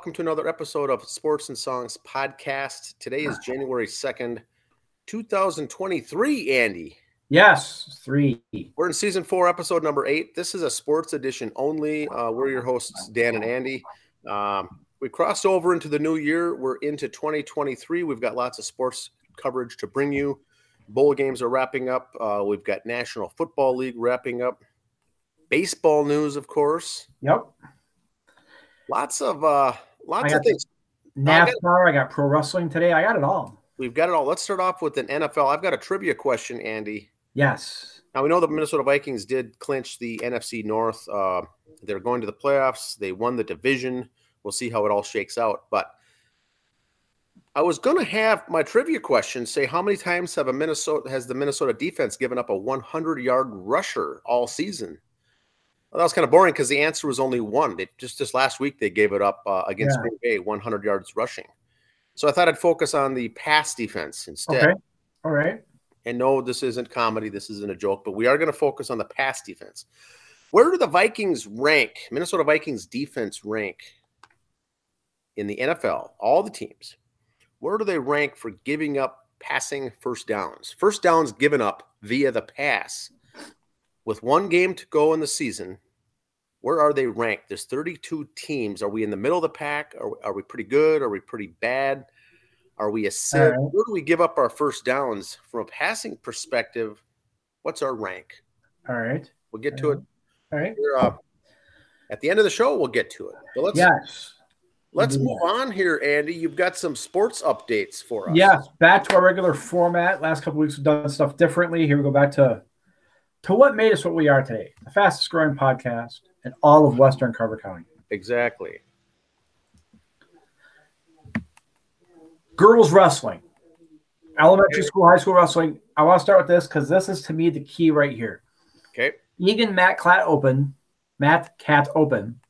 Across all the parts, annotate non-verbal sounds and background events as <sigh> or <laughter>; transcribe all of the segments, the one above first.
welcome to another episode of Sports and Songs podcast. Today is January 2nd, 2023, Andy. Yes, three. We're in season four, episode number eight. This is a sports edition only. Uh, we're your hosts, Dan and Andy. Um, we crossed over into the new year. We're into 2023. We've got lots of sports coverage to bring you. Bowl games are wrapping up. Uh, we've got National Football League wrapping up. Baseball news, of course. Yep. Lots of uh, lots I of got things. NASCAR. I got pro wrestling today. I got it all. We've got it all. Let's start off with an NFL. I've got a trivia question, Andy. Yes. Now we know the Minnesota Vikings did clinch the NFC North. Uh, they're going to the playoffs. They won the division. We'll see how it all shakes out. But I was going to have my trivia question say how many times have a Minnesota has the Minnesota defense given up a 100 yard rusher all season? Well, that was kind of boring because the answer was only one. They, just this last week they gave it up uh, against Yeah. Green Bay, 100 yards rushing. So I thought I'd focus on the pass defense instead. Okay. All right. And no, this isn't comedy. This isn't a joke, but we are going to focus on the pass defense. Where do the Vikings rank? Minnesota Vikings defense rank in the NFL? All the teams. Where do they rank for giving up passing first downs? First downs given up via the pass. With one game to go in the season, where are they ranked? There's 32 teams. Are we in the middle of the pack? Are, are we pretty good? Are we pretty bad? Are we a right. Where do we give up our first downs from a passing perspective? What's our rank? All right. We'll get to it All right. uh, at the end of the show. We'll get to it. But let's Yes. let's move on here, Andy. You've got some sports updates for us. Yes. Back to our regular format. Last couple weeks we've done stuff differently. Here we go back to to what made us what we are today. The fastest growing podcast in all of Western Carver County. exactly. Girls wrestling. Elementary school, high school wrestling. I want to start with this because this is to me the key right here. Okay. Eagan Matt Cat Open, Matt Cat Open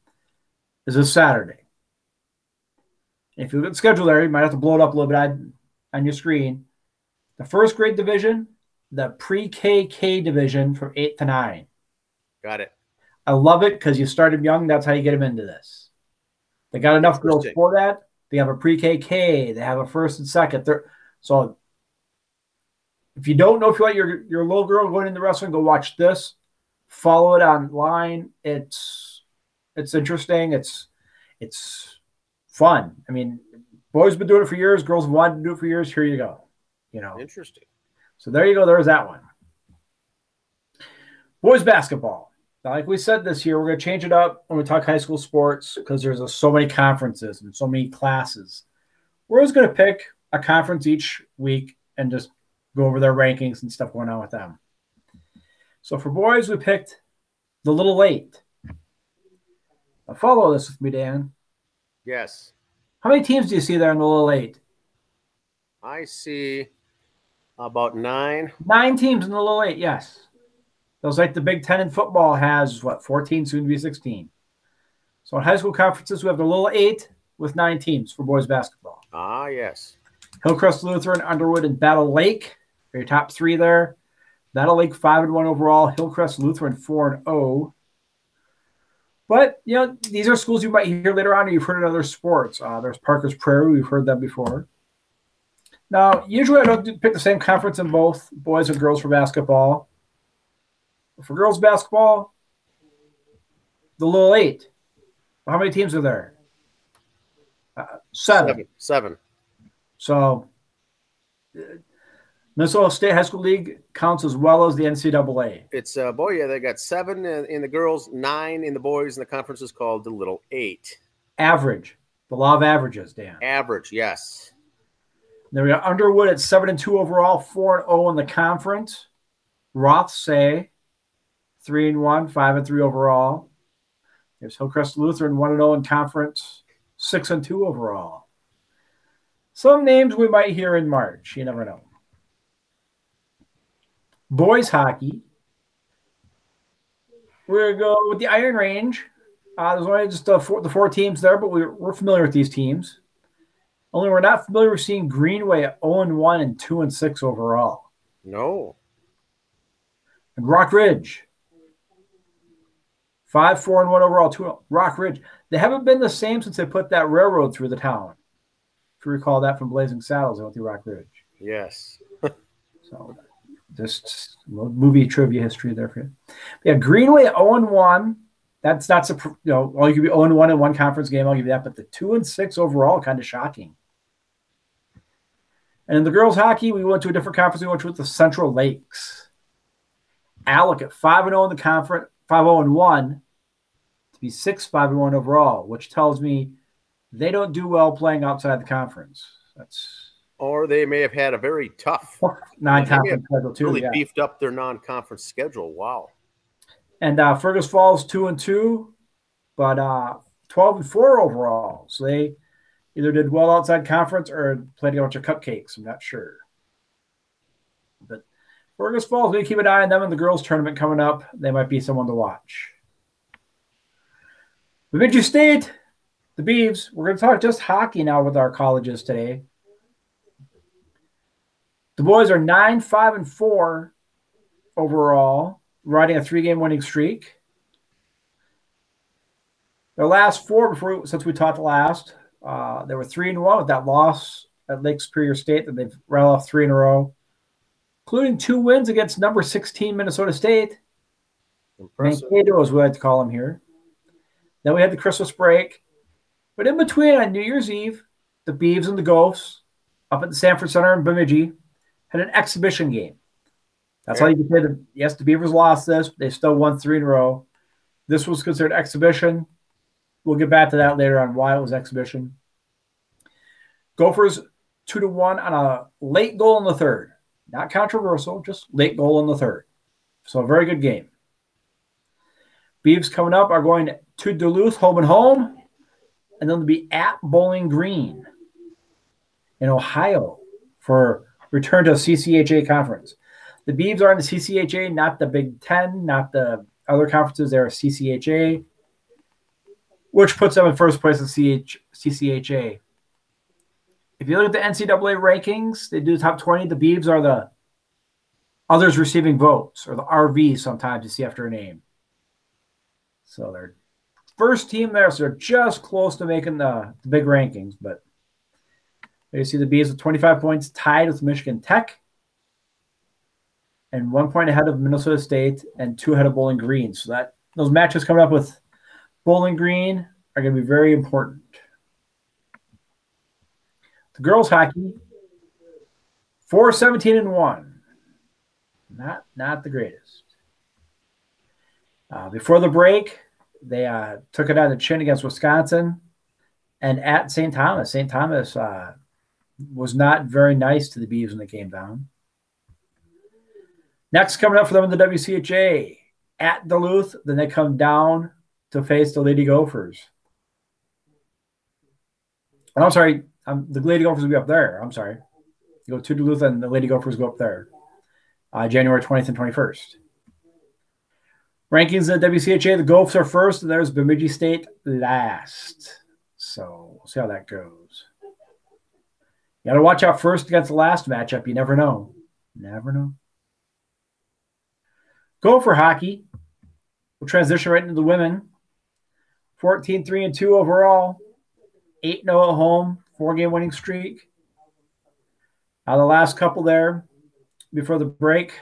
is this Saturday. If you look at the schedule there, you might have to blow it up a little bit on, on your screen. The first grade division, the pre KK division from eight to nine. Got it. I love it because you start them young. That's how you get them into this. They got enough girls for that. They have a pre KK. They have a first and second. Third. So if you don't know if you want your your little girl going into wrestling, go watch this. Follow it online. It's it's interesting. It's it's fun. I mean, boys been doing it for years. Girls have wanted to do it for years. Here you go. You know. Interesting. So there you go. There's that one. Boys basketball. Now, like we said this year, we're going to change it up when we talk high school sports because there's uh, so many conferences and so many classes. We're always going to pick a conference each week and just go over their rankings and stuff going on with them. So for boys, we picked the Little Eight. Now follow this with me, Dan. Yes. How many teams do you see there in the Little Eight? I see about nine. Nine teams in the Little Eight, yes. Those like the Big Ten in football has what, 14, soon to be 16. So in high school conferences, we have the Little Eight with nine teams for boys basketball. Ah, yes. Hillcrest Lutheran, Underwood, and Battle Lake are your top three there. Battle Lake five and one overall. Hillcrest Lutheran four and zero. But you know these are schools you might hear later on, or you've heard in other sports. Uh, there's Parker's Prairie. We've heard them before. Now, usually I don't pick the same conference in both boys and girls for basketball. For girls basketball, the little eight. How many teams are there? Uh, seven. Seven. Seven. So, uh, Minnesota State High School League counts as well as the NCAA. It's uh, boy, yeah. They got seven in, in the girls, nine in the boys, and the conference is called the Little Eight. Average, the law of averages, Dan. Average, yes. Then we got Underwood at seven and two overall, four and zero in the conference. Rothsay, three and one, five and three overall. There's Hillcrest Lutheran, one and zero in conference, six and two overall. Some names we might hear in March. You never know. Boys hockey. We're gonna go with the Iron Range. Uh, there's only just uh, four, the four teams there, but we're, we're familiar with these teams. Only we're not familiar with seeing Greenway at 0 and 1 and 2 and 6 overall. No. And Rock Ridge, 5 4 and 1 overall. Two, Rock Ridge. They haven't been the same since they put that railroad through the town. If you recall that from Blazing Saddles, they went through Rock Ridge. Yes. <laughs> so just movie trivia history there for you. Yeah, Greenway 0 1. That's not you know, I'll give you 0 1 in one conference game, I'll give you that, but the 2 and 6 overall, kind of shocking. And in the girls' hockey, we went to a different conference. We went to the Central Lakes. Alex at 5 0 in the conference, 5 0 1 to be 6 5 1 overall, which tells me they don't do well playing outside the conference. That's or they may have had a very tough <laughs> non-conference schedule too. Really yeah. beefed up their non-conference schedule. Wow. And uh, Fergus Falls two and two, but uh, twelve and four overall. So they either did well outside conference or played a bunch of cupcakes. I'm not sure. But Fergus Falls, we keep an eye on them in the girls' tournament coming up. They might be someone to watch. Bemidji State, the Beavs. We're going to talk just hockey now with our colleges today. The boys are nine, five, and four overall, riding a three-game winning streak. Their last four before since we talked last, uh, they were three in a row with that loss at Lake Superior State that they've rattled off three in a row, including two wins against number 16 Minnesota State. Impressive. Mankato, as we like to call them here. Then we had the Christmas break. But in between on New Year's Eve, the Beavs and the Ghosts up at the Sanford Center in Bemidji had an exhibition game. That's yeah. all you can say. That, yes, the Beavers lost this. but They still won three in a row. This was considered exhibition. We'll get back to that later on why it was exhibition. Gophers two to one on a late goal in the third. Not controversial, just late goal in the third. So a very good game. Beavs coming up are going to Duluth, home and home, and then they'll be at Bowling Green in Ohio for return to CCHA conference. The Beavs are in the CCHA, not the Big Ten, not the other conferences. They're CCHA, which puts them in first place in CH, CCHA. If you look at the NCAA rankings, they do the top 20. The Beavs are the others receiving votes, or the RV sometimes you see after a name. So they're first team there, so they're just close to making the, the big rankings, but you see the Bees with 25 points, tied with Michigan Tech, and one point ahead of Minnesota State, and two ahead of Bowling Green. So that those matches coming up with Bowling Green are going to be very important. The girls hockey, 4 17 and 1. Not not the greatest. Uh, before the break, they uh, took it on the chin against Wisconsin and at St. Thomas. St. Thomas uh, was not very nice to the Bees when they came down. Next, coming up for them in the WCHA at Duluth, then they come down to face the Lady Gophers. And I'm sorry, um, the Lady Gophers will be up there. I'm sorry. You go to Duluth and the Lady Gophers go up there uh, January 20th and 21st. Rankings at WCHA, the Gophers are first, and there's Bemidji State last. So we'll see how that goes. You got to watch out first against the last matchup. You never know. Never know. Gopher hockey. We'll transition right into the women. 14 3 and 2 overall. 8 0 at home. Four game winning streak. Now, the last couple there before the break,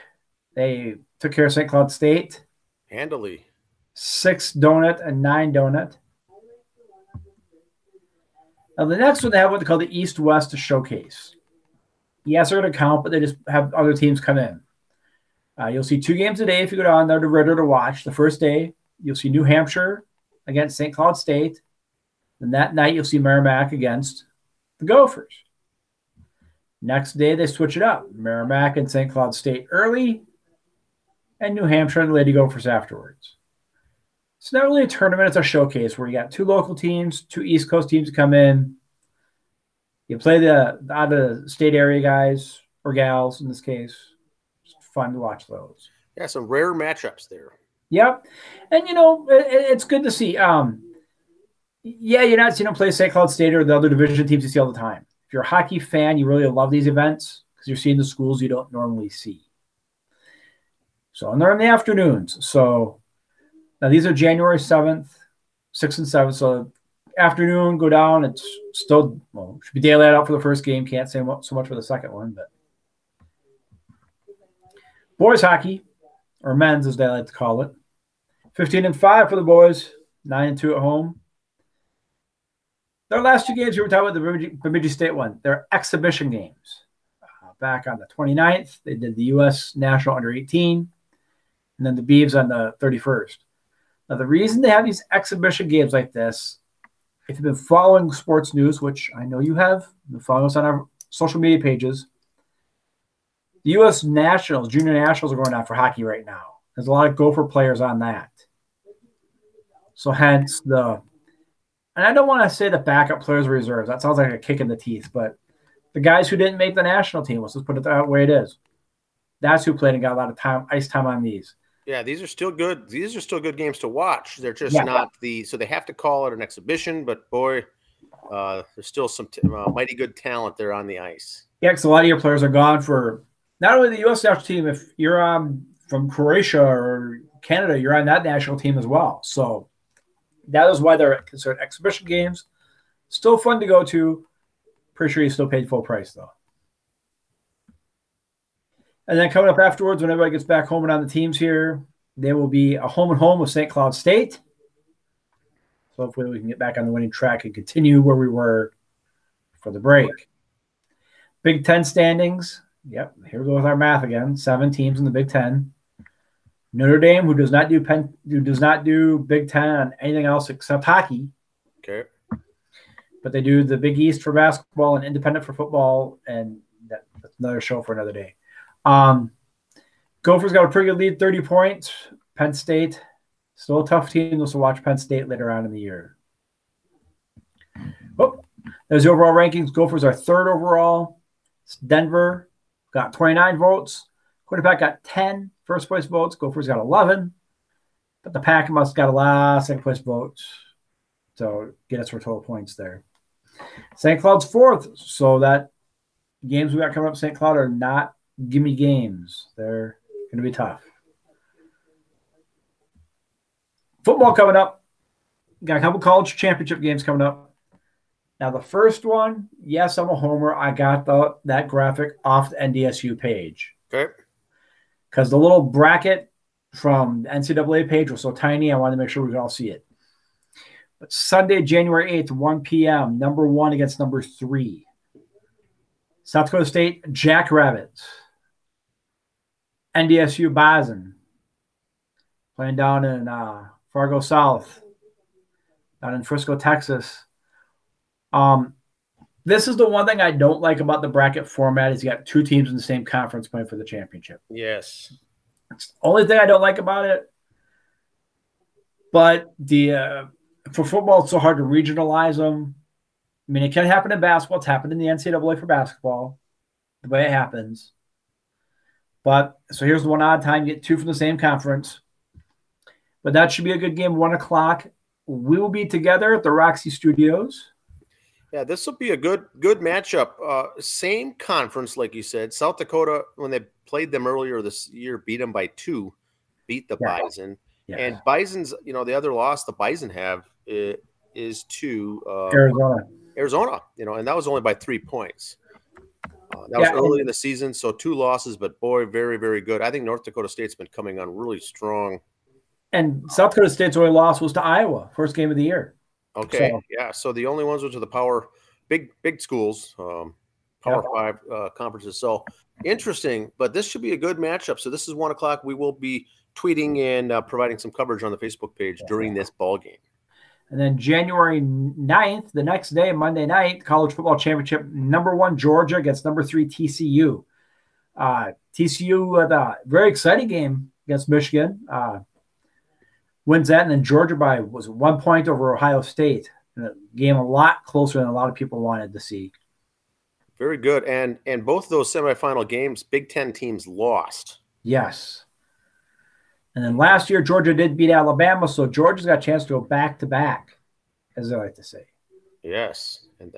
they took care of St. Cloud State. Handily. Six donut and nine donut. Now, the next one, they have what they call the East West Showcase. Yes, they're going to count, but they just have other teams come in. Uh, you'll see two games a day if you go down there to Ridder to watch. The first day, you'll see New Hampshire against St. Cloud State. Then that night, you'll see Merrimack against the Gophers. Next day, they switch it up Merrimack and St. Cloud State early, and New Hampshire and the Lady Gophers afterwards. It's not really a tournament; it's a showcase where you got two local teams, two East Coast teams come in. You play the, the out of state area guys or gals in this case. It's fun to watch those. Yeah, some rare matchups there. Yep, and you know it, it's good to see. Um, yeah, you're not seeing them play St. Cloud State or the other division teams you see all the time. If you're a hockey fan, you really love these events because you're seeing the schools you don't normally see. So, and they're in the afternoons. So now these are January 7th, 6th and 7th. So afternoon, go down. It's still well, should be daylight out for the first game. Can't say so much for the second one, but boys hockey or men's as they like to call it. 15 and 5 for the boys, 9 and 2 at home. Their last two games, we were talking about the Bemidji, Bemidji State one, they're exhibition games. Uh, back on the 29th, they did the U.S. National Under 18, and then the Beavs on the 31st. Now, the reason they have these exhibition games like this, if you've been following sports news, which I know you have, been following us on our social media pages, the U.S. Nationals, Junior Nationals are going on for hockey right now. There's a lot of Gopher players on that. So hence the, and I don't want to say the backup players reserves. That sounds like a kick in the teeth, but the guys who didn't make the national team, let's just put it that way it is. That's who played and got a lot of time, ice time on these. Yeah, these are still good. These are still good games to watch. They're just yeah. not the so they have to call it an exhibition, but boy, uh, there's still some t- uh, mighty good talent there on the ice. Yeah, because a lot of your players are gone for not only the U.S. national team. If you're um, from Croatia or Canada, you're on that national team as well. So that is why they're considered exhibition games. Still fun to go to. Pretty sure you still paid full price though. And then coming up afterwards, when everybody gets back home and on the teams here, there will be a home and home with St. Cloud State. So hopefully we can get back on the winning track and continue where we were for the break. Big Ten standings. Yep, here we go with our math again. Seven teams in the Big Ten. Notre Dame, who does not do pen, who does not do Big Ten on anything else except hockey. Okay. But they do the Big East for basketball and Independent for football, and that's another show for another day. Um, Gophers got a pretty good lead, 30 points. Penn State, still a tough team. We'll watch Penn State later on in the year. Oh, there's the overall rankings. Gophers are third overall. Denver got 29 votes. Quinnipiac got 10 first place votes. Gophers got 11. But the Pack must got a lot second place votes. So get us for total points there. St. Cloud's fourth. So that games we got coming up St. Cloud are not gimme games. They're going to be tough. Football coming up. Got a couple college championship games coming up. Now the first one, yes, I'm a homer. I got the that graphic off the NDSU page. Okay because the little bracket from the NCAA page was so tiny. I wanted to make sure we could all see it. But Sunday, January 8th, 1 p.m., number one against number three. South Dakota State, Jackrabbits. NDSU Bison. Playing down in uh, Fargo South, down in Frisco, Texas. Um, this is the one thing I don't like about the bracket format is you got two teams in the same conference playing for the championship. Yes. It's the only thing I don't like about it. But the uh, for football, it's so hard to regionalize them. I mean, it can happen in basketball. It's happened in the NCAA for basketball, the way it happens. But so here's the one odd time: you get two from the same conference. But that should be a good game. One o'clock. We will be together at the Roxy Studios. Yeah, this will be a good good matchup. Uh, same conference, like you said. South Dakota, when they played them earlier this year, beat them by two, beat the yeah. Bison. Yeah. And Bison's, you know, the other loss the Bison have is to uh, Arizona. Arizona, you know, and that was only by three points. Uh, that was early in the season, so two losses, but boy, very, very good. I think North Dakota State's been coming on really strong. And South Dakota State's only loss was to Iowa, first game of the year. Okay, so, yeah. So the only ones which are the power big big schools, um, Power yeah. Five uh, conferences. So interesting, but this should be a good matchup. So this is one o'clock. We will be tweeting and uh, providing some coverage on the Facebook page yeah. during this ball game. And then January 9th, the next day, Monday night, college football championship, number one Georgia against number three TCU. Uh, TCU, uh, the very exciting game against Michigan. Uh, wins that, and then Georgia by was one point over Ohio State. A game a lot closer than a lot of people wanted to see. Very good, and and both those semifinal games, Big Ten teams lost. Yes. And then last year, Georgia did beat Alabama, so Georgia's got a chance to go back to back, as I like to say. Yes, and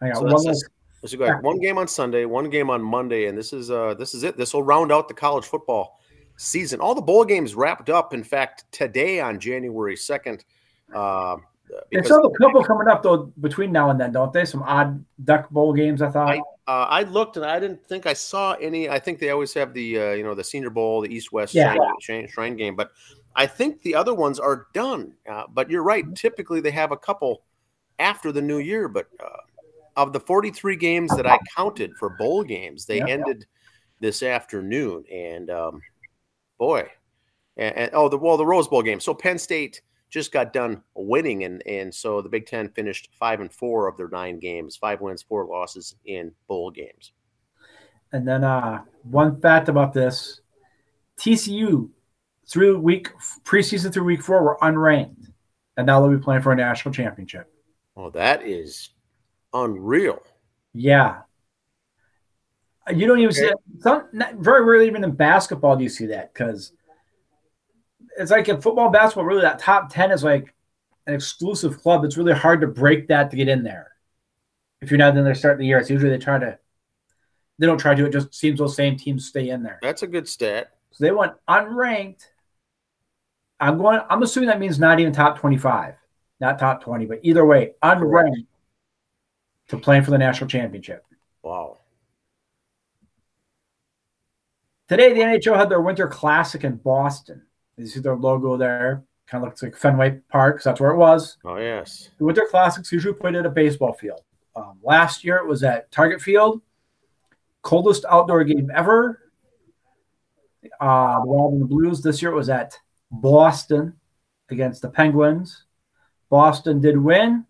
I got so one. That's, that's, got one game on Sunday, one game on Monday, and this is uh this is it. This will round out the college football season. All the bowl games wrapped up. In fact, today on January 2nd, uh, They still have a couple coming up though between now and then, don't they? Some odd duck bowl games. I thought. I, uh, I looked and I didn't think I saw any. I think they always have the uh, you know the Senior Bowl, the East West Yeah. shrine, shrine, game, but I think the other ones are done. Uh, but you're right. Typically, they have a couple after the new year. But uh, of the 43 games that I counted for bowl games, they Yeah. ended this afternoon. And um, boy, and, and oh, the well, the Rose Bowl game. So Penn State just got done winning, and and so the Big Ten finished five and four of their nine games, five wins, four losses in bowl games. And then uh, one fact about this: TCU through week preseason through week four were unranked, and now they'll be playing for a national championship. Oh, that is unreal. Yeah. You don't even see it. Some, not, very rarely, even in basketball, do you see that because it's like in football, basketball. Really, that top ten is like an exclusive club. It's really hard to break that to get in there. If you're not in there starting the year, it's usually they try to. They don't try to. It just seems those same teams stay in there. That's a good stat. So they went unranked. I'm going. I'm assuming that means not even top 25, not top 20, but either way, unranked to playing for the national championship. Wow. Today, the NHL had their Winter Classic in Boston. You see their logo there. Kind of looks like Fenway Park, 'cause that's where it was. Oh yes. The Winter Classics usually played at a baseball field. Um, last year, it was at Target Field. Coldest outdoor game ever. Uh, the Wild and the Blues. This year, it was at Boston against the Penguins. Boston did win.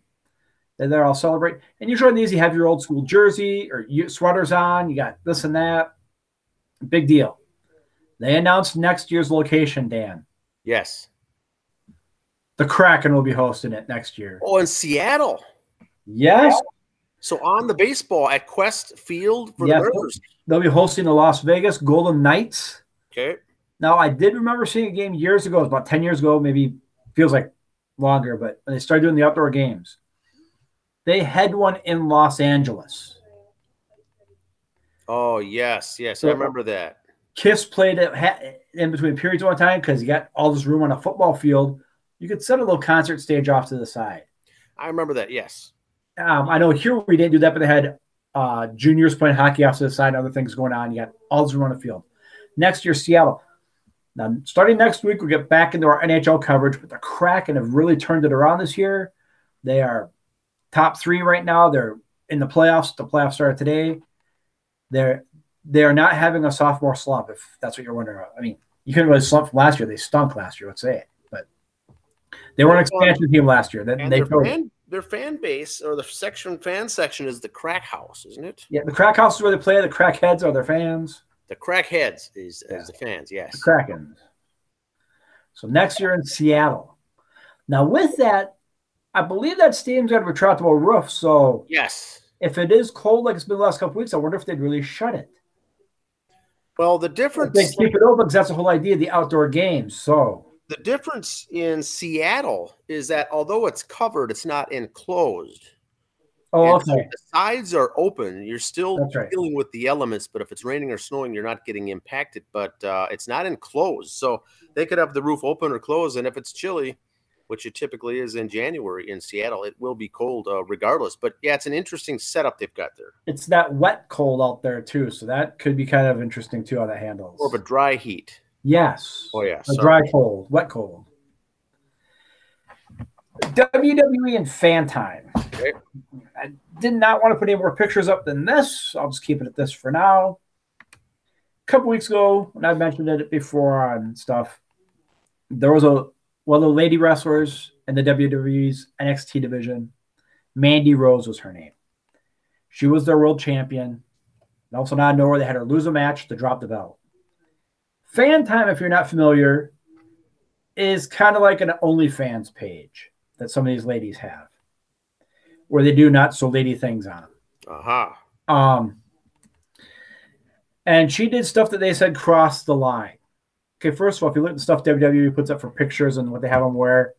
And there, I'll celebrate. And usually on these, you have your old school jersey or sweaters on. You got this and that. Big deal. They announced next year's location, Dan. Yes. The Kraken will be hosting it next year. Oh, in Seattle. Yes, So on the baseball at Qwest Field for Yes. the Rivers. they'll be hosting the Las Vegas Golden Knights. Okay. Now, I did remember seeing a game years ago, it was about 10 years ago, maybe feels like longer, but when they started doing the outdoor games, they had one in Los Angeles. Oh yes, yes, So- I remember that. Kiss played it in between periods one time because you got all this room on a football field. You could set a little concert stage off to the side. I remember that. Yes. Um, I know here we didn't do that, but they had uh, juniors playing hockey off to the side other things going on. You got all this room on the field. Next year, Seattle. Now, starting next week, we'll get back into our NHL coverage, but the Kraken have really turned it around this year. They are top three right now. They're in the playoffs. The playoffs started today. They're they are not having a sophomore slump, if that's what you're wondering about. I mean, you couldn't really slump from last year. They stunk last year, let's say it. But they were an expansion team last year. They, they their fan, their fan base or the section fan section is the Crack House, isn't it? yeah, the crack house is where they play. The crackheads are their fans. The Crackheads is Yeah. as the fans. yes. the. Krakens. So next year in Seattle. Now with that, I believe that stadium's got a retractable roof. So Yes. If it is cold like it's been the last couple weeks, I wonder if they'd really shut it. Well, the If difference they keep it open because that's the whole idea of the outdoor games. So the difference in Seattle is that although it's covered, it's not enclosed. oh And okay. the sides are open. You're still right. dealing with the elements, but if it's raining or snowing, you're not getting impacted. But uh, it's not enclosed, so they could have the roof open or closed. And if it's chilly, which it typically is in January in Seattle, it will be cold uh, regardless. But yeah, it's an interesting setup they've got there. It's that wet cold out there too. So that could be kind of interesting too how that handles. More of a dry heat. yes. Oh yeah, A dry cold, wet cold. WWE and fan time. Okay. I did not want to put any more pictures up than this. I'll just keep it at this for now. A couple weeks ago, when I mentioned it before on stuff, there was a of the lady wrestlers in the WWE's NXT division. Mandy Rose was her name. She was their world champion. And also, not nowhere they had her lose a match to drop the belt. Fan time, if you're not familiar, is kind of like an OnlyFans page that some of these ladies have, where they do not so lady things on them. Aha. Um, and she did stuff that they said crossed the line. Okay, first of all, if you look at the stuff WWE puts up for pictures and what they have them wear,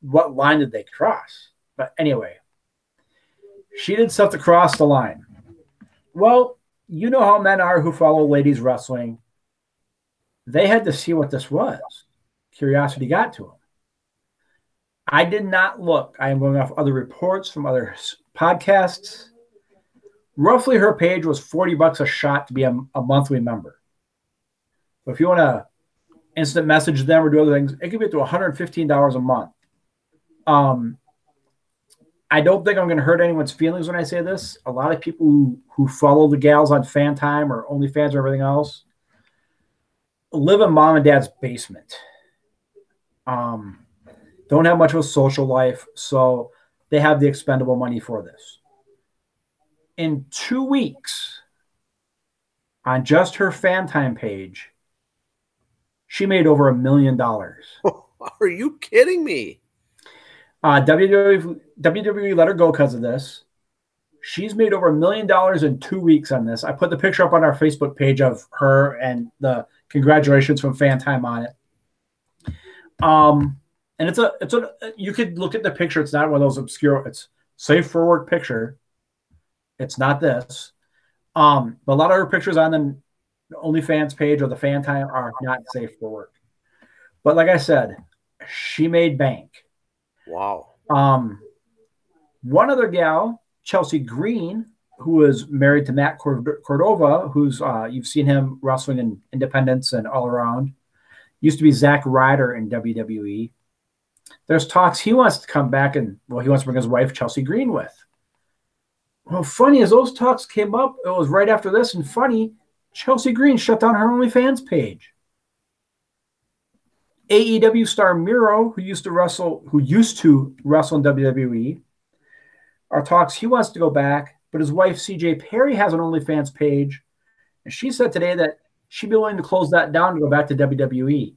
what line did they cross? But anyway, she did stuff to cross the line. Well, you know how men are who follow ladies wrestling. They had to see what this was. Curiosity got to them. I did not look. I am going off other reports from other podcasts. Roughly, her page was 40 bucks a shot to be a, a monthly member. But if you want to instant message them or do other things, it could be up to $115 a month. Um, I don't think I'm going to hurt anyone's feelings when I say this. A lot of people who, who follow the gals on Fan Time or OnlyFans or everything else live in mom and dad's basement. Um, don't have much of a social life, so they have the expendable money for this. In two weeks, on just her fan time page, she made over a million dollars. <laughs> Are you kidding me? Uh, WWE, WWE let her go because of this. She's made over a million dollars in two weeks on this. I put the picture up on our Facebook page of her and the congratulations from Fan Time on it. Um, and it's a it's a you could look at the picture. It's not one of those obscure. It's safe for work picture. It's not this. Um, but a lot of her pictures on the OnlyFans page or the Fan Time are not safe for work. But like I said, she made bank. Wow. Um, one other gal, Chelsea Green, who is married to Matt Cardona, who's uh, you've seen him wrestling in Independence and all around. Used to be Zack Ryder in WWE. There's talks he wants to come back and well, he wants to bring his wife Chelsea Green with. Well, funny as those talks came up, it was right after this, and funny, Chelsea Green shut down her OnlyFans page. AEW star Miro, who used to wrestle, who used to wrestle in WWE, our talks he wants to go back, but his wife CJ Perry has an OnlyFans page, and she said today that she'd be willing to close that down to go back to WWE.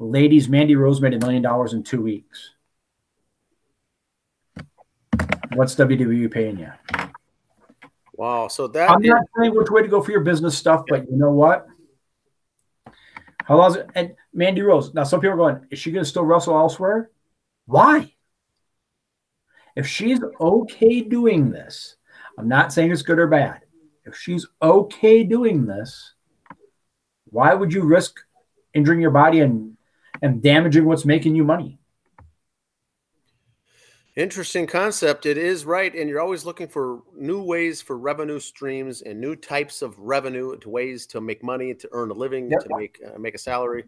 Ladies, Mandy Rose made a million dollars in two weeks. What's WWE paying you? Wow. So that I'm not saying which way to go for your business stuff, but you know what? How long is it? And Mandy Rose. Now, some people are going, is she going to still wrestle elsewhere? Why? If she's okay doing this, I'm not saying it's good or bad. If she's okay doing this, why would you risk injuring your body and and damaging what's making you money? Interesting concept. It is right. And you're always looking for new ways for revenue streams and new types of revenue to ways to make money, to earn a living, yep. to make uh, make a salary,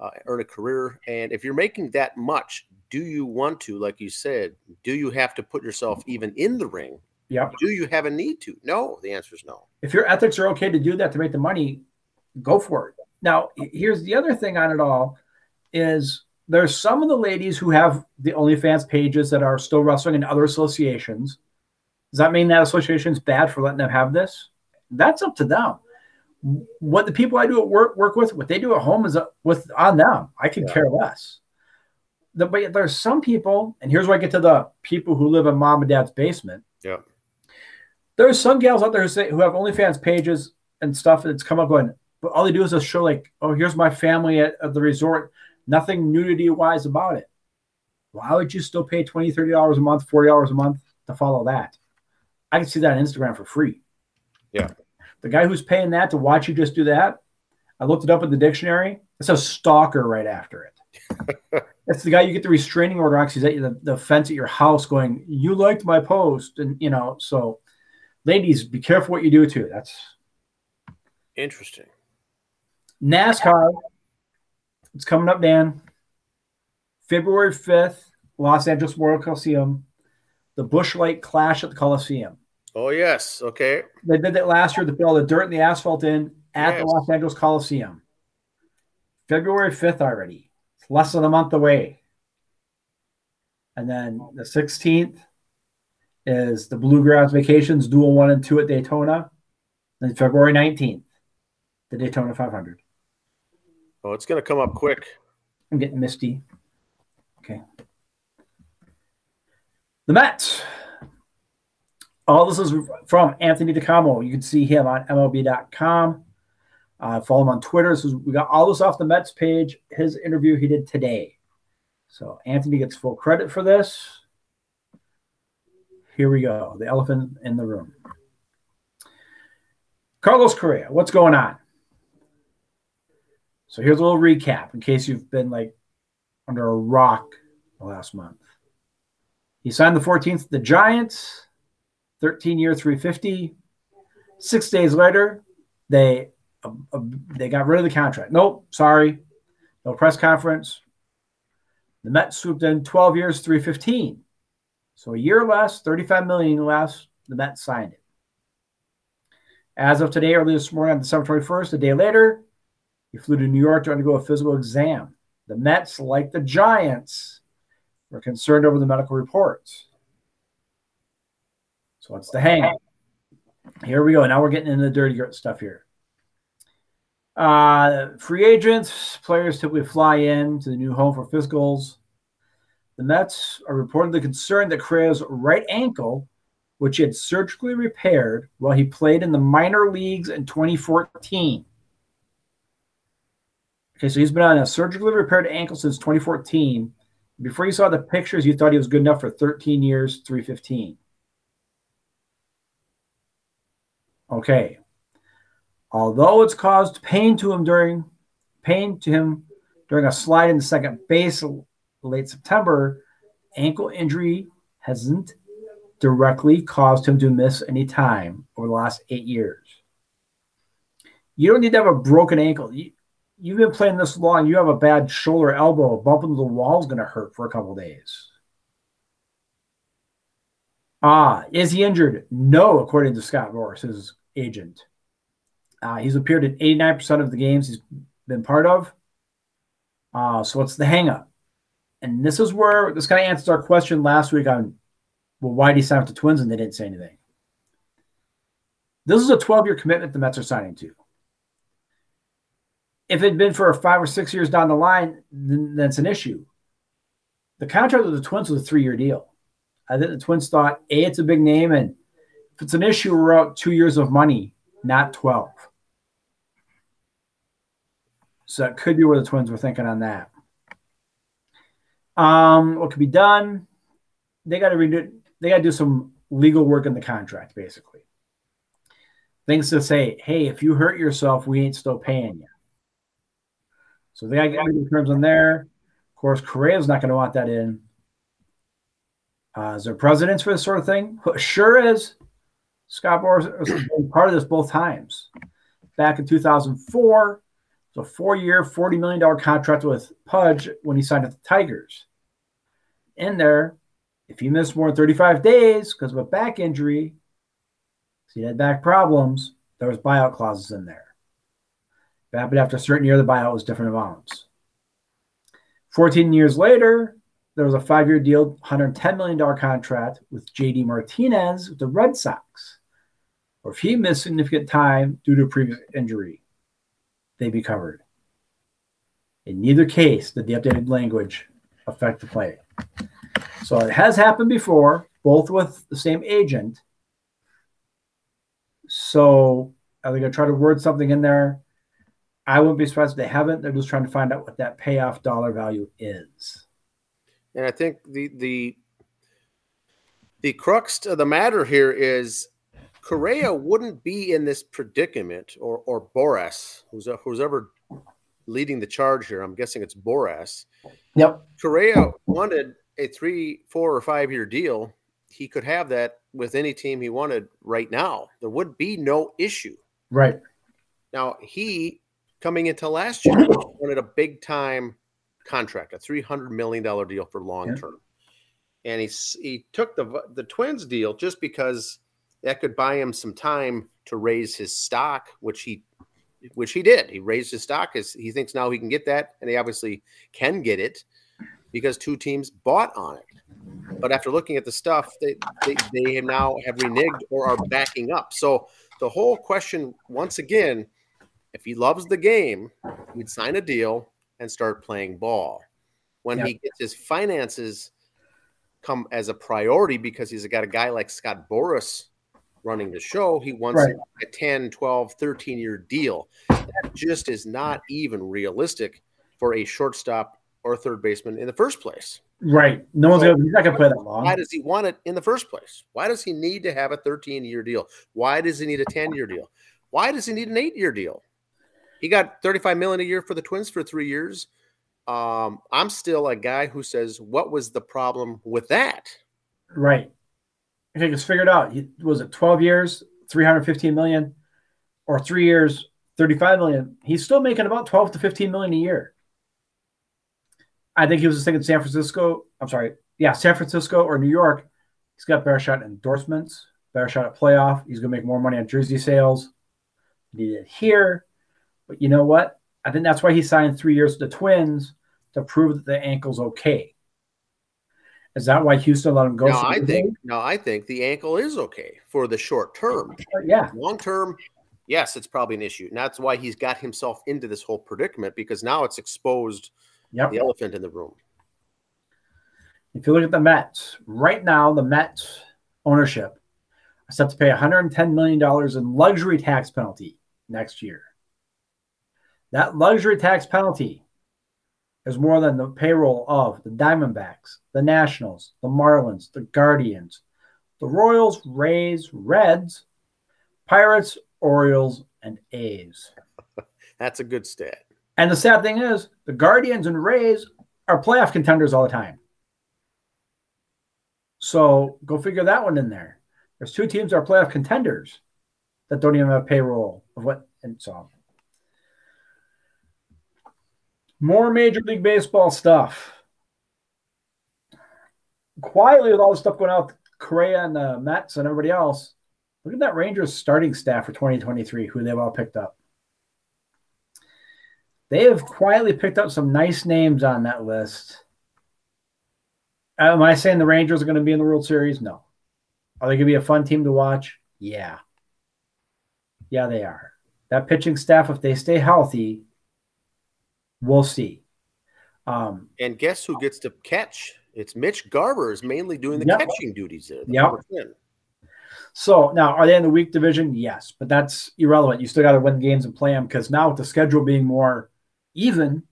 uh, earn a career. And if you're making that much, do you want to, like you said, do you have to put yourself even in the ring? Yeah. Do you have a need to? No. The answer is no. If your ethics are okay to do that to make the money, go for it. Now, here's the other thing on it all is there's some of the ladies who have the OnlyFans pages that are still wrestling in other associations. Does that mean that association is bad for letting them have this? That's up to them. What the people I do at work work with, what they do at home is uh, with on them. I could yeah. care less. The, but there's some people, and here's where I get to the people who live in mom and dad's basement. Yeah. There's some gals out there who say who have OnlyFans pages and stuff that's come up going, but all they do is just show like, oh, here's my family at, at the resort nothing nudity wise about it. Why would you still pay $20, $30 a month, $40 a month to follow that? I can see that on Instagram for free. Yeah. The guy who's paying that to watch you just do that, I looked it up in the dictionary. It says stalker right after it. <laughs> That's the guy you get the restraining order on. He's at the, the fence at your house going, You liked my post. And, you know, so ladies, be careful what you do too. That's interesting. NASCAR it's coming up, Dan. February 5th, Los Angeles World Coliseum, the Busch Light Clash at the Coliseum. Oh, yes. Okay. They did that last year to fill the dirt and the asphalt in at yes. the Los Angeles Coliseum. February 5th already. It's less than a month away. And then the 16th is the Bluegreen Vacations Duel 1 and 2 at Daytona. And February 19th, the Daytona 500. Oh, it's going to come up quick. I'm getting misty. Okay. The Mets. All this is from Anthony DiComo. You can see him on MLB.com. Uh, follow him on Twitter. So we got all this off the Mets page. His interview he did today. So Anthony gets full credit for this. Here we go. The elephant in the room. Carlos Correa, what's going on? So here's a little recap in case you've been like under a rock the last month. He signed the 14th the Giants, 13 year 350. Six days later, they uh, uh, they got rid of the contract. Nope, sorry, no press conference. The Mets swooped in 12 years 315. So a year less, 35 million less. The Mets signed it. As of today, early this morning on December 21st, a day later, he flew to New York to undergo a physical exam. The Mets, like the Giants, were concerned over the medical reports. So what's the hang? Here we go. Now we're getting into the dirty stuff here. Uh, free agents, players typically fly in to the new home for physicals. The Mets are reportedly concerned that Correa's right ankle, which he had surgically repaired while he played in the minor leagues in 2014. Okay, so he's been on a surgically repaired ankle since 2014. Before you saw the pictures, you thought he was good enough for 13 years, 315. Okay. Although it's caused pain to him during pain to him during a slide in the second base late September, ankle injury hasn't directly caused him to miss any time over the last eight years. You don't need to have a broken ankle. You, have been playing this long. You have a bad shoulder, elbow, bump into the wall is going to hurt for a couple days. Ah, is he injured? No, according to Scott Boras, his agent. Uh, he's appeared in 89% of the games he's been part of. Uh, so what's the hangup? And this is where this kind of answers our question last week on, well, why did he sign with the Twins and they didn't say anything? This is a 12 year commitment the Mets are signing to. If it had been for five or six years down the line, then that's an issue. The contract with the Twins was a three year deal. I think the Twins thought, A, it's a big name, and if it's an issue, we're out two years of money, not 12. So that could be where the Twins were thinking on that. Um, what could be done? They got to redo. They got to do some legal work in the contract, basically. Things to say, hey, if you hurt yourself, we ain't still paying you. So they got to terms on there. Of course, Correa's not going to want that in. Uh, is there precedence for this sort of thing? Sure is. Scott Boras was part of this both times. Back in 2004, it's a four year, $40 million contract with Pudge when he signed with the Tigers. In there, if you miss more than 35 days because of a back injury, see he had back problems, there was buyout clauses in there. But after a certain year, the buyout was different amounts. 14 years later, there was a five year deal, $110 million contract with JD Martinez with the Red Sox. Or if he missed significant time due to a previous injury, they'd be covered. In neither case did the updated language affect the play. So it has happened before, both with the same agent. So are they going to try to word something in there? I wouldn't be surprised if they haven't. They're just trying to find out what that payoff dollar value is. And I think the the the crux of the matter here is Correa wouldn't be in this predicament, or or Boras, who's who's ever leading the charge here. I'm guessing it's Boras. Yep. Correa wanted a three, four, or five year deal. He could have that with any team he wanted right now. There would be no issue. Right. Now he coming into last year <coughs> wanted a big time contract, a three hundred million dollar deal for long term, yeah. and he he took the the Twins deal just because that could buy him some time to raise his stock, which he which he did. He raised his stock as he thinks now he can get that, and he obviously can get it because two teams bought on it. But after looking at the stuff, they they, they now have reneged or are backing up. So the whole question, once again, if he loves the game, he'd sign a deal and start playing ball. When yep. he gets his finances come as a priority because he's got a guy like Scott Boras running the show. He wants right. a 10, 12, 13 year deal. That just is not even realistic for a shortstop or third baseman in the first place. Right. No one's so, gonna, he's not going to play that long. Why does he want it in the first place? Why does he need to have a 13 year deal? Why does he need a 10 year deal? Why does he need an eight year deal? He got 35 million a year for the Twins for three years. um, I'm still a guy who says, "What was the problem with that?" Right. I think it's figured out. He, was it 12 years, 315 million, or three years, 35 million? He's still making about 12 to 15 million a year. I think he was just thinking San Francisco. I'm sorry. Yeah, San Francisco or New York. He's got better shot endorsements, better shot at playoff. He's going to make more money on jersey sales he did here. But you know what? I think that's why he signed three years with the Twins to prove that the ankle's okay. Is that why Houston let him go? No, I think no, I think the ankle is okay for the short term. Yeah, long term, yes, it's probably an issue, and that's why he's got himself into this whole predicament because now it's exposed yep. the elephant in the room. If you look at the Mets right now, the Mets ownership is set to pay 110 million dollars in luxury tax penalty next year. That luxury tax penalty is more than the payroll of the Diamondbacks, the Nationals, the Marlins, the Guardians, the Royals, Rays, Reds, Pirates, Orioles, and A's. <laughs> That's a good stat. And the sad thing is, the Guardians and Rays are playoff contenders all the time. So go figure that one in there. There's two teams that are playoff contenders that don't even have payroll of what and so more Major League Baseball stuff. Quietly, with all the stuff going with Correa and the Mets and everybody else, look at that Rangers starting staff for 2023, who they've all picked up. They have quietly picked up some nice names on that list. Am I saying the Rangers are going to be in the World Series? No. Are they going to be a fun team to watch? Yeah. Yeah, they are. That pitching staff, if they stay healthy, We'll see. Um, and guess who gets to catch? It's Mitch Garver is mainly doing the yep. catching duties there. Yeah. So now, are they in the weak division? Yes, but that's irrelevant. You still got to win games and play them because now with the schedule being more even,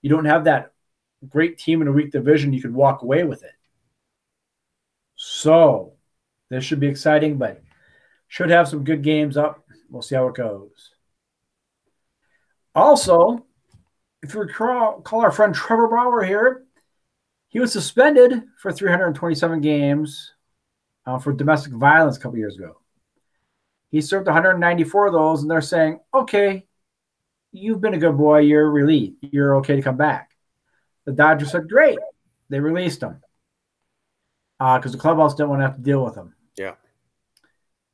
you don't have that great team in a weak division. You could walk away with it. So this should be exciting, but should have some good games up. We'll see how it goes. Also, if you recall, call our friend Trevor Bauer here, he was suspended for 327 games uh, for domestic violence a couple years ago. He served 194 of those, and they're saying, okay, you've been a good boy. You're released. You're okay to come back. The Dodgers said, great. They released him because uh, the clubhouse didn't want to have to deal with him. Yeah.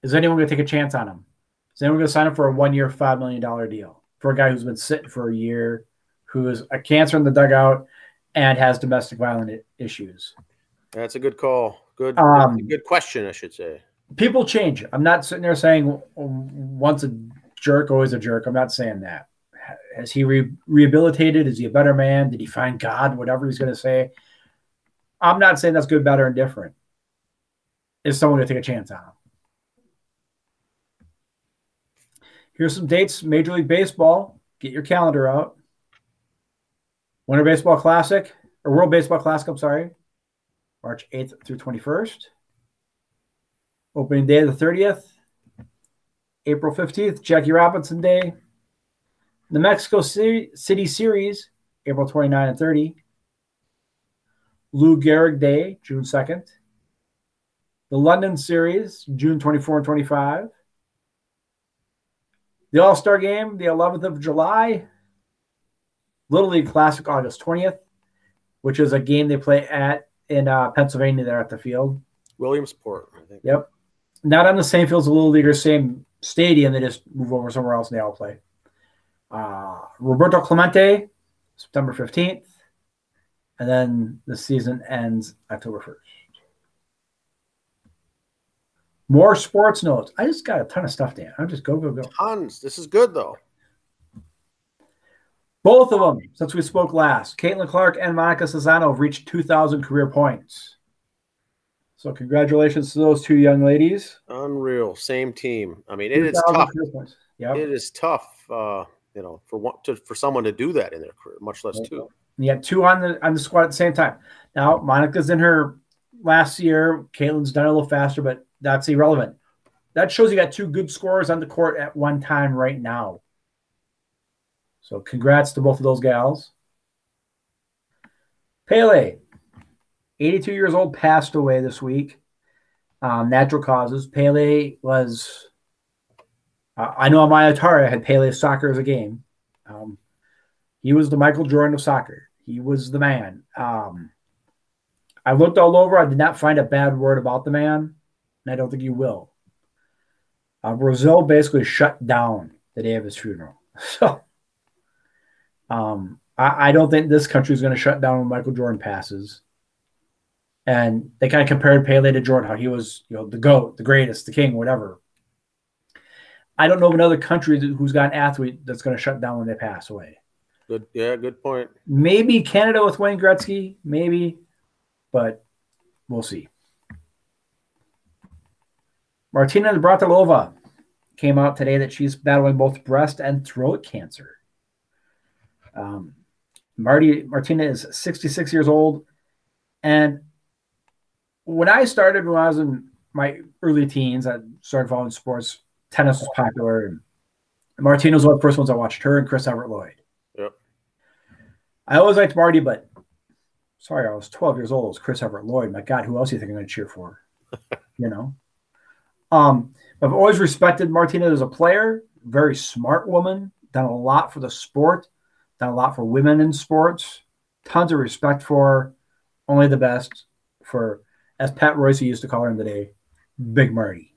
Is anyone going to take a chance on him? Is anyone going to sign up for a one year, $5 million deal for a guy who's been sitting for a year, who is a cancer in the dugout and has domestic violent issues. That's a good call. Good, um, good question, I should say. People change. I'm not sitting there saying once a jerk, always a jerk. I'm not saying that. Has he re- rehabilitated? Is he a better man? Did he find God? Whatever he's going to say. I'm not saying that's good, better, and different. Is someone going to take a chance on him? Here's some dates Major League Baseball. Get your calendar out. Winter Baseball Classic or World Baseball Classic, I'm sorry, March 8th through 21st. Opening day of the 30th. April 15th, Jackie Robinson Day. The Mexico City Series, April 29 and 30. Lou Gehrig Day, June 2nd. The London Series, June 24 and 25. The All Star Game, the 11th of July, Little League Classic August 20th, which is a game they play at in uh, Pennsylvania there at the field. Williamsport, I think. Yep. Not on the same field as the Little Leaguers, same stadium. They just move over somewhere else and they all play. Uh, Roberto Clemente, September 15th. And then the season ends October 1st. More sports notes. I just got a ton of stuff, Dan. I'm just go, go, go. Tons. This is good, though. Both of them, since we spoke last, Caitlin Clark and Monika Czinano have reached 2,000 career points. So congratulations to those two young ladies. Unreal, same team. I mean, it is tough. Yep. It is tough, uh, you know, for one, to, for someone to do that in their career, much less two. Yeah, two on the on the squad at the same time. Now Monika's in her last year. Caitlin's done a little faster, but that's irrelevant. That shows you got two good scorers on the court at one time right now. So congrats to both of those gals. Pele, 82 years old, passed away this week. Um, natural causes. Pele was, uh, I know on my Atari had Pele soccer as a game. Um, he was the Michael Jordan of soccer. He was the man. Um, I looked all over. I did not find a bad word about the man, and I don't think you will. Uh, Brazil basically shut down the day of his funeral. <laughs> So um, I, I, don't think this country is going to shut down when Michael Jordan passes. And they kind of compared Pele to Jordan, how he was, you know, the GOAT, the greatest, the king, whatever. I don't know of another country who's got an athlete that's going to shut down when they pass away. Good, yeah, good point. Maybe Canada with Wayne Gretzky, maybe, but we'll see. Martina Navratilova came out today that she's battling both breast and throat cancer. Um, Marty Martina is 66 years old, and when I started when I was in my early teens, I started following sports. Tennis was popular, and Martina was one of the first ones I watched. Her and Chris Evert Lloyd. Yep. I always liked Marty, but sorry, I was 12 years old. It was Chris Evert Lloyd. My God, who else do you think I'm going to cheer for? <laughs> you know. Um, I've always respected Martina as a player. Very smart woman. Done a lot for the sport. Done a lot for women in sports. Tons of respect for. Only the best for, as Pat Royce used to call her in the day, Big Marty.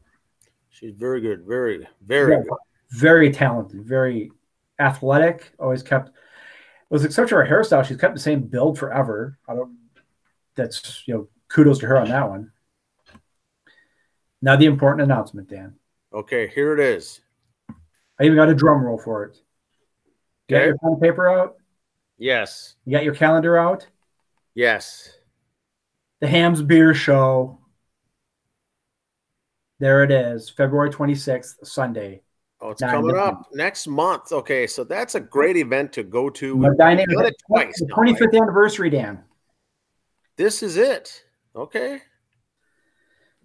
She's very good. Very, very yeah, good. Very talented. Very athletic. Always kept was except for her hairstyle, she's kept the same build forever. I don't. That's you know, kudos to her on that one. Now the important announcement, Dan. Okay, here it is. I even got a drum roll for it. You got your pen paper out? Yes. You got your calendar out? Yes. The Hamm's Beer Show. There it is, February 26th, Sunday. Oh, it's coming up next month. Okay, so that's a great event to go to. The dynamic, twice the 25th now, anniversary, Dan. This is it. Okay.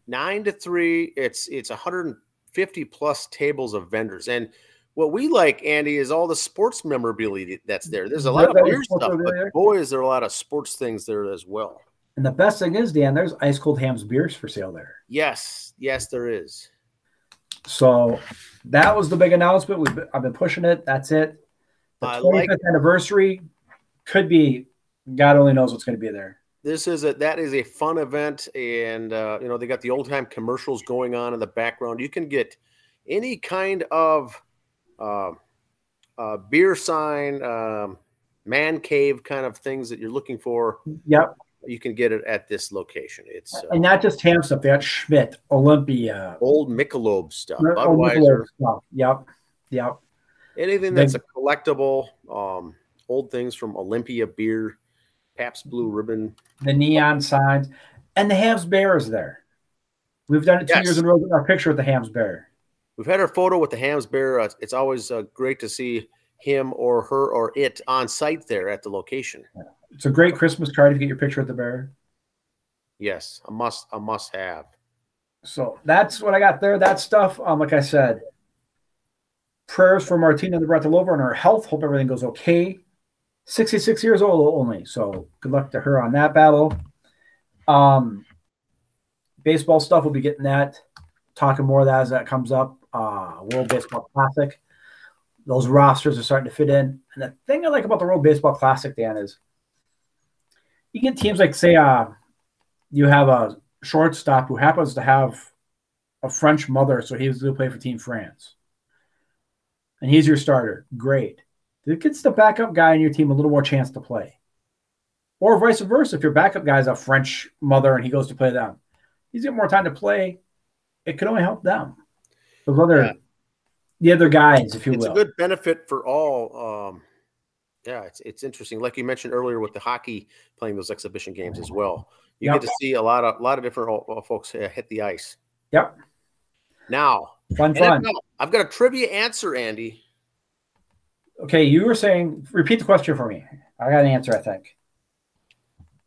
Nine to three. It's it's 150 plus tables of vendors. And what we like, Andy, is all the sports memorabilia that's there. There's a lot of beer stuff, but boy, is there a lot of sports things there as well. And the best thing is, Dan, there's ice cold Hamm's beers for sale there. Yes, yes, there is. So that was the big announcement. We've been, I've been pushing it. That's it. The 25th like anniversary could be. God only knows what's going to be there. This is a that is a fun event, and uh, you know they got the old time commercials going on in the background. You can get any kind of uh, uh, beer sign, um, man cave kind of things that you're looking for. Yep you can get it at this location. It's uh, and not just ham stuff. They got Schmidt, Olympia, old Michelob stuff, Budweiser. Stuff. Yep, yep. Anything that's a collectible, um, old things from Olympia beer, Pabst Blue Ribbon, the neon signs, and the Hamm's Bear is there. We've done it two yes. years in a row. With our picture with the Hamm's Bear. We've had our photo with the Hamm's Bear. Uh, it's always uh, great to see him or her or it on site there at the location. It's a great Christmas card to get your picture at the bear. Yes, a must a must have. So that's what I got there. That stuff, um, like I said, prayers for Martina the Navratilova and her health. Hope everything goes okay. 66 years old only. So good luck to her on that battle. Um, baseball stuff, we'll be getting that, talking more of that as that comes up. Uh, World Baseball Classic. Those rosters are starting to fit in. And the thing I like about the World Baseball Classic, Dan, is you get teams like say uh you have a shortstop who happens to have a French mother, so he's going to play for Team France, and he's your starter. Great. It gets the backup guy in your team a little more chance to play, or vice versa. If your backup guy is a French mother and he goes to play them, he's got more time to play. It could only help them. Those other, yeah. the other guys, if you it's will. It's a good benefit for all. Um yeah, it's it's interesting. Like you mentioned earlier, with the hockey playing those exhibition games as well, you yep. get to see a lot of a lot of different uh, uh, folks uh, hit the ice. Yep. Now, fun, fun. I've got a trivia answer, Andy. Okay, you were saying. Repeat the question for me. I got an answer. I think.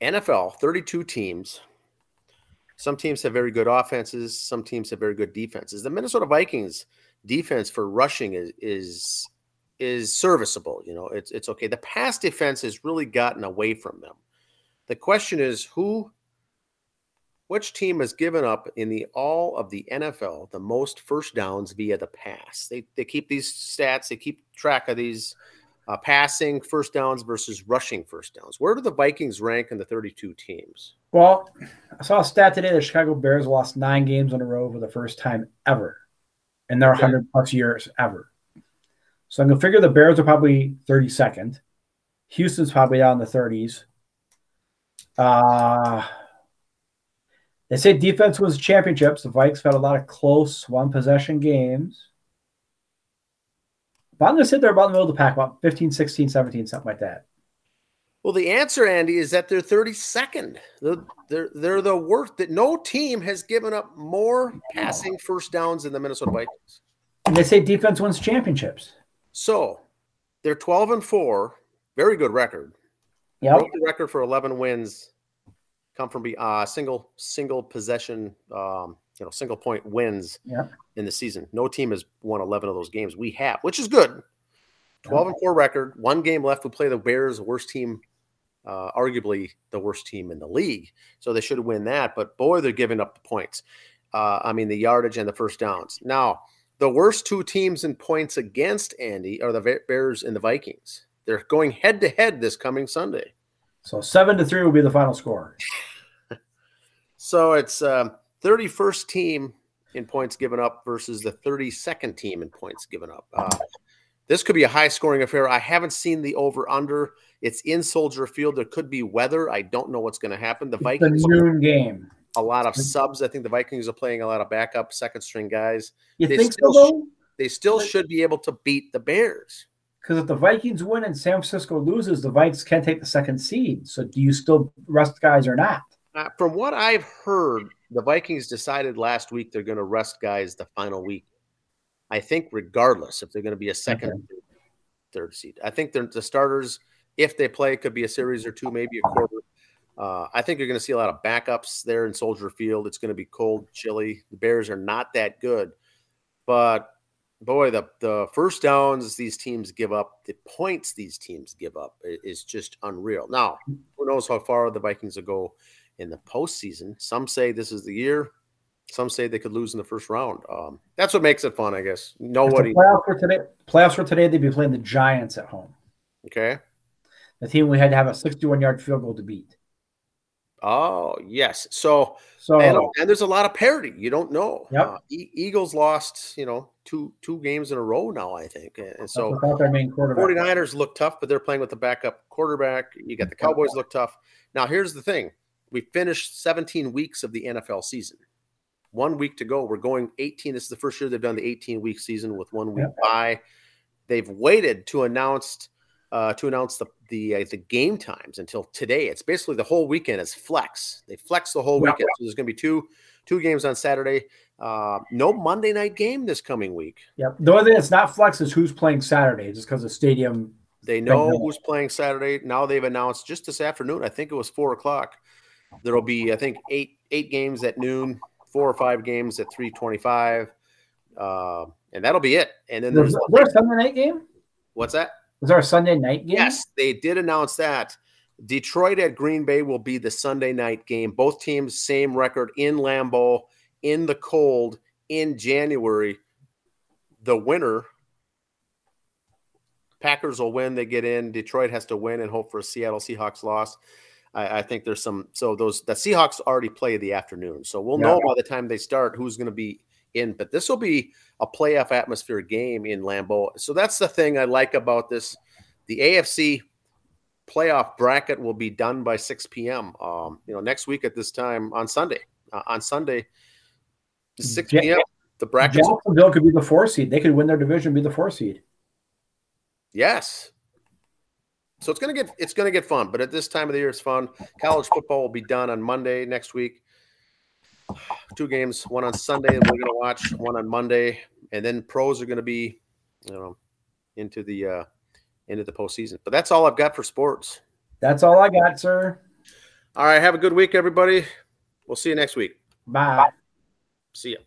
NFL, thirty-two teams. Some teams have very good offenses. Some teams have very good defenses. The Minnesota Vikings defense for rushing is is is serviceable. You know, it's it's okay. The pass defense has really gotten away from them. The question is who which team has given up in the all of the NFL the most first downs via the pass? They they keep these stats, they keep track of these uh, passing first downs versus rushing first downs. Where do the Vikings rank in the 32 teams? Well, I saw a stat today the Chicago Bears lost nine games in a row for the first time ever in their 100 plus years ever. So I'm going to figure the Bears are probably 32nd. Houston's probably down in the 30s. Uh, they say defense was championships. The Vikes had a lot of close one possession games. But I'm going to sit there about the middle of the pack, about 15, 16, 17, something like that. Well, the answer, Andy, is that they're 32nd. They're, they're, they're the worst. That no team has given up more passing first downs than the Minnesota Vikings. And they say defense wins championships. So they're 12 and 4, very good record. Yeah. Broke the record for 11 wins come from uh, single single possession, um, you know, single point wins Yep. in the season. No team has won 11 of those games. We have, which is good. 12 and 4 record, one game left. We play the Bears, the worst team, uh, arguably the worst team in the league. So they should win that. But boy, they're giving up the points. Uh, I mean, the yardage and the first downs. Now, the worst two teams in points against Andy are the Bears and the Vikings. They're going head to head this coming Sunday. So seven to three will be the final score. <laughs> So it's um, 31st team in points given up versus the 32nd team in points given up. Uh, this could be a high scoring affair. I haven't seen the over under. It's in Soldier Field. There could be weather. I don't know what's going to happen. The Vikings the noon game. A lot of subs. I think the Vikings are playing a lot of backup second string guys. You they think still, so? They still should be able to beat the Bears. Because if the Vikings win and San Francisco loses, the Vikes can't take the second seed. So do you still rest guys or not? Uh, from what I've heard, the Vikings decided last week they're going to rest guys the final week. I think, regardless if they're going to be a second, okay. third seed. I think the starters, if they play, could be a series or two, maybe a quarter. Uh, I think you're going to see a lot of backups there in Soldier Field. It's going to be cold, chilly. The Bears are not that good, but boy, the the first downs these teams give up, the points these teams give up is just unreal. Now, who knows how far the Vikings will go in the postseason? Some say this is the year. Some say they could lose in the first round. Um, that's what makes it fun, I guess. Nobody. Playoffs for today. Playoffs for today. They'd be playing the Giants at home. Okay. The team we had to have a 61 yard field goal to beat. Oh yes, so so and, and, there's a lot of parity. You don't know. Yep. Uh, e- Eagles lost, you know, two two games in a row now. I think, and so their main quarterback. 49ers look tough, but they're playing with the backup quarterback. You got the Cowboys look tough. Now here's the thing: we finished 17 weeks of the NFL season. One week to go. We're going 18. This is the first year they've done the 18 week season with one week bye. They've waited to announce uh, to announce the the uh, the game times until today. It's basically the whole weekend is flex. They flex the whole Yeah. weekend. So there's going to be two two games on Saturday. Uh, no Monday night game this coming week. Yep. The only thing that's not flex is who's playing Saturday, just because the stadium. They know. who's playing Saturday. Now they've announced just this afternoon. I think it was four o'clock. There'll be I think eight eight games at noon, four or five games at three twenty five, uh, and that'll be it. And then there's there a Sunday night game? what's that? Is there a Sunday night game? Yes, they did announce that. Detroit at Green Bay will be the Sunday night game. Both teams same record in Lambeau in the cold in January. The winner Packers will win, they get in. Detroit has to win and hope for a Seattle Seahawks loss. I, I think there's some so those the Seahawks already play the afternoon. So we'll know by the time they start who's going to be in, but this will be a playoff atmosphere game in Lambeau. So that's the thing I like about this. The AFC playoff bracket will be done by 6 p.m. Um, you know, next week at this time on Sunday. Uh, on Sunday, 6 Ja- p.m. The bracket. Jacksonville could be the four seed. They could win their division, be the four seed. Yes. So it's gonna get it's gonna get fun, but at this time of the year, it's fun. College football will be done on Monday next week. <sighs> Two games, one on Sunday, and we're gonna watch one on Monday, and then pros are gonna be, you know, into the uh into the postseason. But that's all I've got for sports. That's all I got, sir. All right, have a good week, everybody. We'll see you next week. Bye. See ya.